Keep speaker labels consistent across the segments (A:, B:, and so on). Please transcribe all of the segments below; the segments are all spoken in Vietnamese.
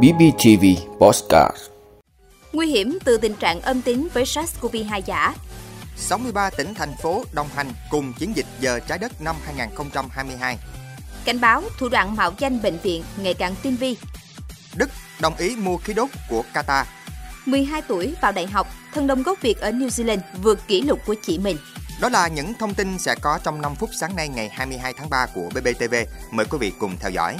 A: BBTV Postcard
B: Nguy hiểm từ tình trạng âm tính với SARS-CoV-2 giả
C: 63 tỉnh thành phố đồng hành cùng chiến dịch giờ trái đất năm 2022.
B: Cảnh báo thủ đoạn mạo danh bệnh viện ngày càng tinh vi
C: Đức đồng ý mua khí đốt của Qatar.
B: 12 tuổi vào đại học, thân đông gốc Việt ở New Zealand vượt kỷ lục của chị mình
C: Đó là những thông tin sẽ có trong 5 phút sáng nay ngày 22 tháng 3 của BBTV. Mời quý vị cùng theo dõi.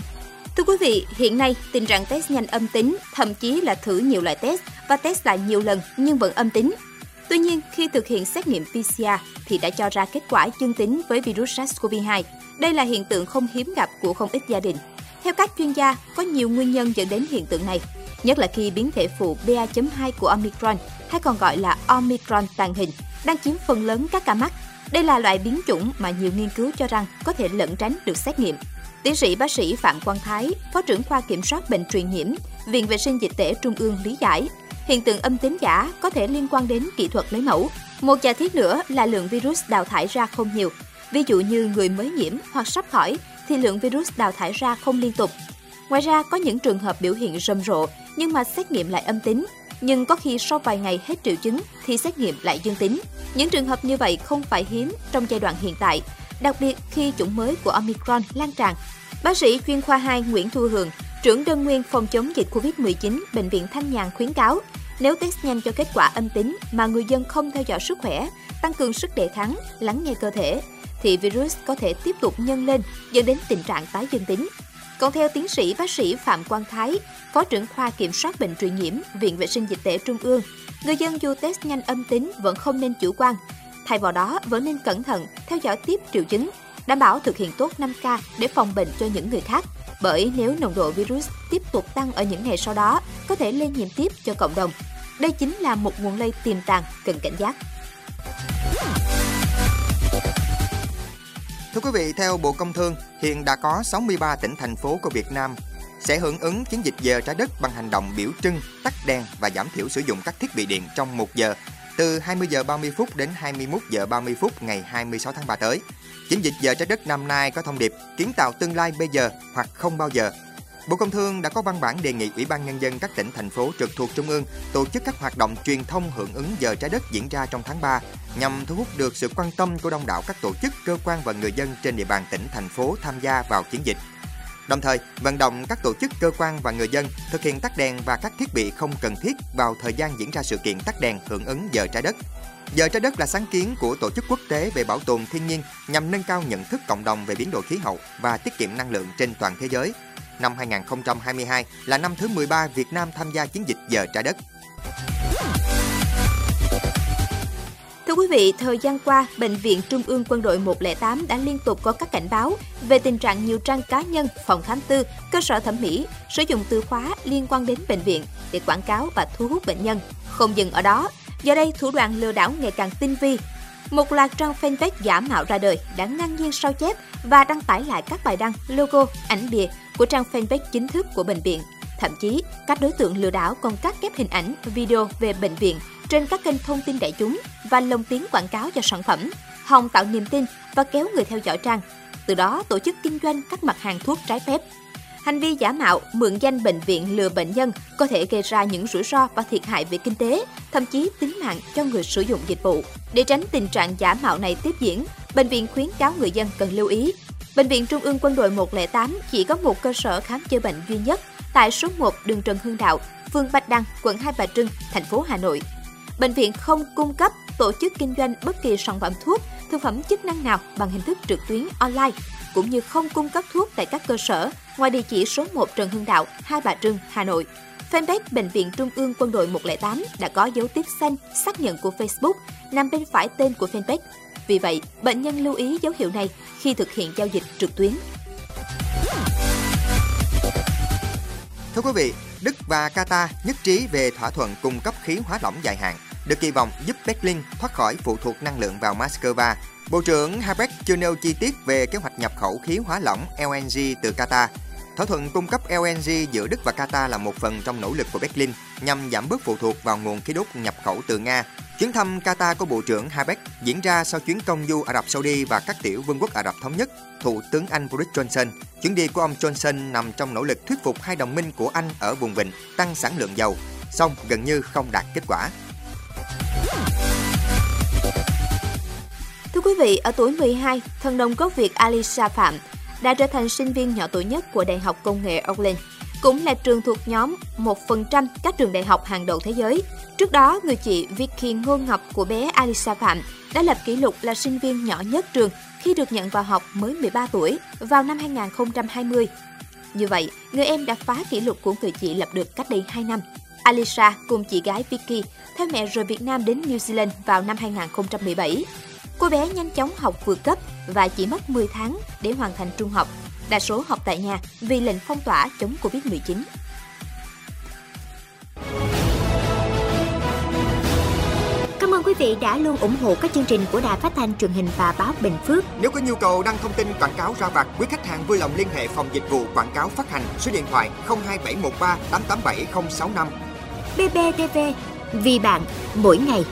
B: Thưa quý vị, hiện nay tình trạng test nhanh âm tính, thậm chí là thử nhiều loại test và test lại nhiều lần nhưng vẫn âm tính. Tuy nhiên, khi thực hiện xét nghiệm PCR thì đã cho ra kết quả dương tính với virus SARS-CoV-2. Đây là hiện tượng không hiếm gặp của không ít gia đình. Theo các chuyên gia, có nhiều nguyên nhân dẫn đến hiện tượng này, nhất là khi biến thể phụ BA.2 của Omicron, hay còn gọi là Omicron tàng hình, đang chiếm phần lớn các ca mắc. Đây là loại biến chủng mà nhiều nghiên cứu cho rằng có thể lẩn tránh được xét nghiệm. Tiến sĩ bác sĩ Phạm Quang Thái, Phó trưởng khoa kiểm soát bệnh truyền nhiễm, Viện Vệ sinh Dịch tễ Trung ương lý giải, hiện tượng âm tính giả có thể liên quan đến kỹ thuật lấy mẫu. Một giả thiết nữa là lượng virus đào thải ra không nhiều. Ví dụ như người mới nhiễm hoặc sắp khỏi thì lượng virus đào thải ra không liên tục. Ngoài ra có những trường hợp biểu hiện rầm rộ nhưng mà xét nghiệm lại âm tính, nhưng có khi sau vài ngày hết triệu chứng thì xét nghiệm lại dương tính. Những trường hợp như vậy không phải hiếm trong giai đoạn hiện tại, đặc biệt khi chủng mới của Omicron lan tràn. Bác sĩ chuyên khoa 2 Nguyễn Thu Hường, trưởng đơn nguyên phòng chống dịch COVID-19 Bệnh viện Thanh Nhàn khuyến cáo, nếu test nhanh cho kết quả âm tính mà người dân không theo dõi sức khỏe, tăng cường sức đề kháng, lắng nghe cơ thể, thì virus có thể tiếp tục nhân lên dẫn đến tình trạng tái dương tính. Còn theo tiến sĩ bác sĩ Phạm Quang Thái, Phó trưởng khoa kiểm soát bệnh truyền nhiễm, Viện Vệ sinh Dịch tễ Trung ương, người dân dù test nhanh âm tính vẫn không nên chủ quan. Thay vào đó, vẫn nên cẩn thận, theo dõi tiếp triệu chứng, đảm bảo thực hiện tốt 5K để phòng bệnh cho những người khác. Bởi nếu nồng độ virus tiếp tục tăng ở những ngày sau đó, có thể lây nhiễm tiếp cho cộng đồng. Đây chính là một nguồn lây tiềm tàng cần cảnh giác.
C: Thưa quý vị, theo Bộ Công Thương, hiện đã có 63 tỉnh thành phố của Việt Nam sẽ hưởng ứng chiến dịch giờ trái đất bằng hành động biểu trưng, tắt đèn và giảm thiểu sử dụng các thiết bị điện trong 1 giờ từ 20 giờ 30 phút đến 21 giờ 30 phút ngày 26 tháng 3 tới. Chiến dịch giờ trái đất năm nay có thông điệp kiến tạo tương lai bây giờ hoặc không bao giờ. Bộ Công Thương đã có văn bản đề nghị Ủy ban Nhân dân các tỉnh, thành phố trực thuộc Trung ương tổ chức các hoạt động truyền thông hưởng ứng giờ trái đất diễn ra trong tháng 3 nhằm thu hút được sự quan tâm của đông đảo các tổ chức, cơ quan và người dân trên địa bàn tỉnh, thành phố tham gia vào chiến dịch. Đồng thời, vận động các tổ chức, cơ quan và người dân thực hiện tắt đèn và các thiết bị không cần thiết vào thời gian diễn ra sự kiện tắt đèn hưởng ứng giờ trái đất. Giờ trái đất là sáng kiến của tổ chức quốc tế về bảo tồn thiên nhiên nhằm nâng cao nhận thức cộng đồng về biến đổi khí hậu và tiết kiệm năng lượng trên toàn thế giới. Năm 2022 là năm thứ 13 Việt Nam tham gia chiến dịch giờ trái đất.
B: Thưa quý vị, thời gian qua, Bệnh viện Trung ương Quân đội 108 đã liên tục có các cảnh báo về tình trạng nhiều trang cá nhân, phòng khám tư, cơ sở thẩm mỹ sử dụng từ khóa liên quan đến bệnh viện để quảng cáo và thu hút bệnh nhân. Không dừng ở đó, giờ đây thủ đoạn lừa đảo ngày càng tinh vi. Một loạt trang fanpage giả mạo ra đời đã ngang nhiên sao chép và đăng tải lại các bài đăng, logo, ảnh bìa của trang fanpage chính thức của bệnh viện. Thậm chí, các đối tượng lừa đảo còn cắt ghép hình ảnh, video về bệnh viện trên các kênh thông tin đại chúng và lồng tiếng quảng cáo cho sản phẩm, hòng tạo niềm tin và kéo người theo dõi trang. Từ đó tổ chức kinh doanh các mặt hàng thuốc trái phép. Hành vi giả mạo, mượn danh bệnh viện lừa bệnh nhân có thể gây ra những rủi ro và thiệt hại về kinh tế, thậm chí tính mạng cho người sử dụng dịch vụ. Để tránh tình trạng giả mạo này tiếp diễn, bệnh viện khuyến cáo người dân cần lưu ý. Bệnh viện Trung ương Quân đội 108 chỉ có một cơ sở khám chữa bệnh duy nhất tại số 1 đường Trần Hưng Đạo, phường Bạch Đăng, quận Hai Bà Trưng, thành phố Hà Nội. Bệnh viện không cung cấp tổ chức kinh doanh bất kỳ sản phẩm thuốc, thực phẩm chức năng nào bằng hình thức trực tuyến online, cũng như không cung cấp thuốc tại các cơ sở ngoài địa chỉ số 1 Trần Hưng Đạo, Hai Bà Trưng, Hà Nội. Fanpage Bệnh viện Trung ương Quân đội 108 đã có dấu tiếp xanh xác nhận của Facebook nằm bên phải tên của fanpage. Vì vậy, bệnh nhân lưu ý dấu hiệu này khi thực hiện giao dịch trực tuyến.
C: Thưa quý vị, Đức và Qatar nhất trí về thỏa thuận cung cấp khí hóa lỏng dài hạn, được kỳ vọng giúp Berlin thoát khỏi phụ thuộc năng lượng vào Moscow. Bộ trưởng Habeck chưa nêu chi tiết về kế hoạch nhập khẩu khí hóa lỏng LNG từ Qatar. Thỏa thuận cung cấp LNG giữa Đức và Qatar là một phần trong nỗ lực của Berlin nhằm giảm bớt phụ thuộc vào nguồn khí đốt nhập khẩu từ Nga. Chuyến thăm Qatar của Bộ trưởng Habeck diễn ra sau chuyến công du Ả Rập Saudi và các tiểu vương quốc Ả Rập Thống Nhất. Thủ tướng Anh Boris Johnson, chuyến đi của ông Johnson nằm trong nỗ lực thuyết phục hai đồng minh của Anh ở vùng vịnh tăng sản lượng dầu, song gần như không đạt kết quả.
B: Thưa quý vị, ở tuổi 12, thần đồng gốc Việt Alisa Phạm đã trở thành sinh viên nhỏ tuổi nhất của Đại học Công nghệ Auckland, cũng là trường thuộc nhóm 1% các trường đại học hàng đầu thế giới. Trước đó, người chị Vicky Ngô Ngọc của bé Alisa Phạm đã lập kỷ lục là sinh viên nhỏ nhất trường khi được nhận vào học mới 13 tuổi vào năm 2020. Như vậy, người em đã phá kỷ lục của người chị lập được cách đây 2 năm. Alisa cùng chị gái Vicky theo mẹ rời Việt Nam đến New Zealand vào năm 2017. Cô bé nhanh chóng học vượt cấp và chỉ mất 10 tháng để hoàn thành trung học, đa số học tại nhà vì lệnh phong tỏa chống Covid-19.
D: Cảm ơn quý vị đã luôn ủng hộ các chương trình của Đài Phát thanh truyền hình và báo Bình Phước.
C: Nếu có nhu cầu đăng thông tin quảng cáo ra vặt, quý khách hàng vui lòng liên hệ phòng dịch vụ quảng cáo phát hành số điện thoại 02713 887065.
D: BBTV, vì bạn, mỗi ngày.